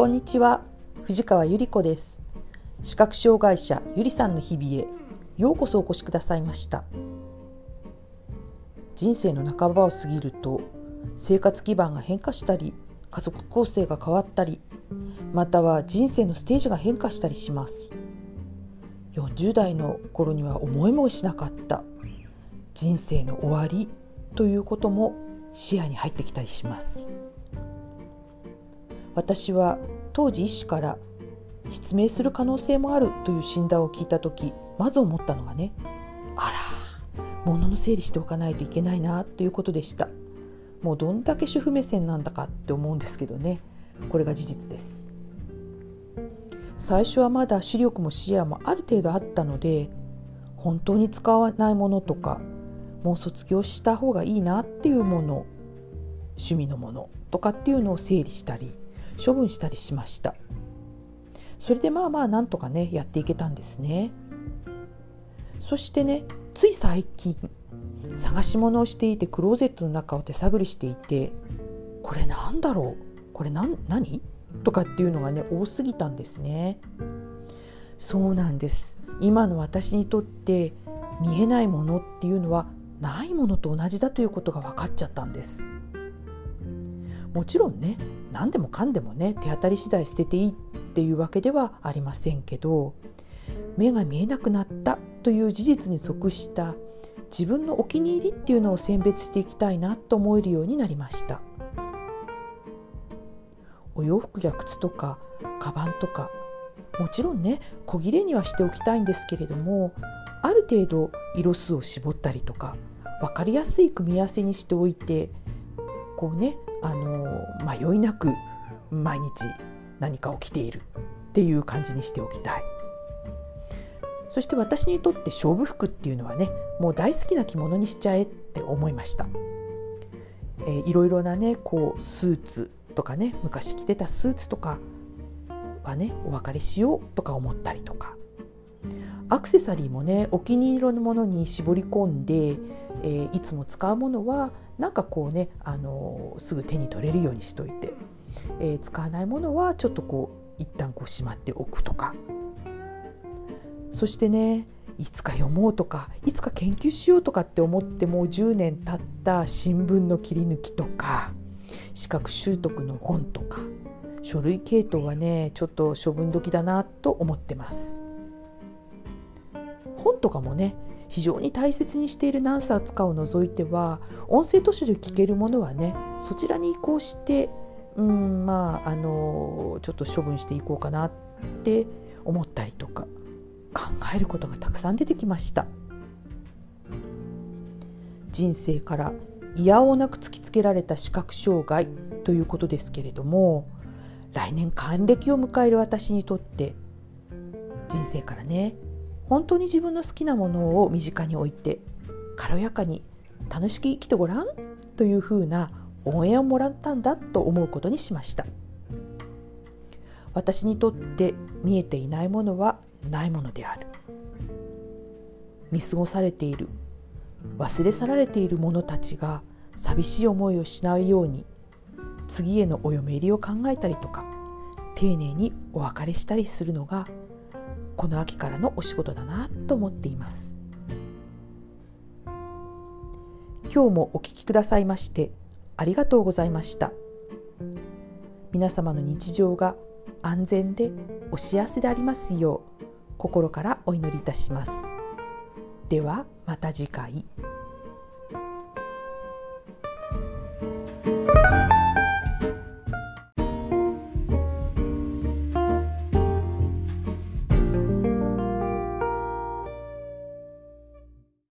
こんにちは。藤川ゆり子です。視覚障害者ゆりさんの日々へようこそお越しくださいました。人生の半ばを過ぎると生活基盤が変化したり家族構成が変わったりまたは人生のステージが変化したりします。40代の頃には思いもしなかった人生の終わりということも視野に入ってきたりします。私は当時医師から失明する可能性もあるという診断を聞いた時まず思ったのがねあら物の整理しておかないといけないなということでした。もうどんだけ主婦目線なんだかって思うんですけどね。これが事実です。最初はまだ視力も視野もある程度あったので本当に使わないものとかもう卒業した方がいいなっていうもの趣味のものとかっていうのを整理したり処分したりしました。それでまあまあなんとかねやっていけたんですね。そしてねつい最近探し物をしていてクローゼットの中を手探りしていてこれなんだろう？これ何何？とかっていうのがね多すぎたんですね。そうなんです。今の私にとって見えないものっていうのはないものと同じだということが分かっちゃったんです。もちろんね何でもかんでもね手当たり次第捨てていいっていうわけではありませんけど目が見えなくなったという事実に即した自分のお気に入りっていうのを選別していきたいなと思えるようになりました。お洋服や靴とかカバンとかもちろんね小切れにはしておきたいんですけれどもある程度色数を絞ったりとか分かりやすい組み合わせにしておいてこうねあの迷いなく毎日何かを着ているっていう感じにしておきたい。そして私にとって勝負服っていうのはねもう大好きな着物にしちゃえって思いました、えー、いろいろなねこうスーツとかね昔着てたスーツとかはねお別れしようとか思ったりとか。アクセサリーもねお気に入りのものに絞り込んで、えー、いつも使うものはなんかこうね、あのー、すぐ手に取れるようにしといて、えー、使わないものはちょっとこう一旦こうしまっておくとか。そしてねいつか読もうとかいつか研究しようとかって思ってもう10年経った新聞の切り抜きとか資格習得の本とか書類系統はねちょっと処分時だなと思ってます。本とかもね非常に大切にしている何冊かを除いては音声図書で聞けるものはねそちらに移行してうんまああのちょっと処分していこうかなって思ったりとか考えることがたくさん出てきました。人生からいやおうなく突きつけられた視覚障害ということですけれども来年還暦を迎える私にとって人生からね本当に自分の好きなものを身近に置いて軽やかに楽しく生きてごらん？というふうな応援をもらったんだと思うことにしました。私にとって見えていないものはないものである。見過ごされている忘れ去られている者たちが寂しい思いをしないように次へのお嫁入りを考えたりとか丁寧にお別れしたりするのがこの秋からのお仕事だなと思っています今日もお聞きくださいましてありがとうございました皆様の日常が安全でお幸せでありますよう心からお祈りいたします。ではまた次回。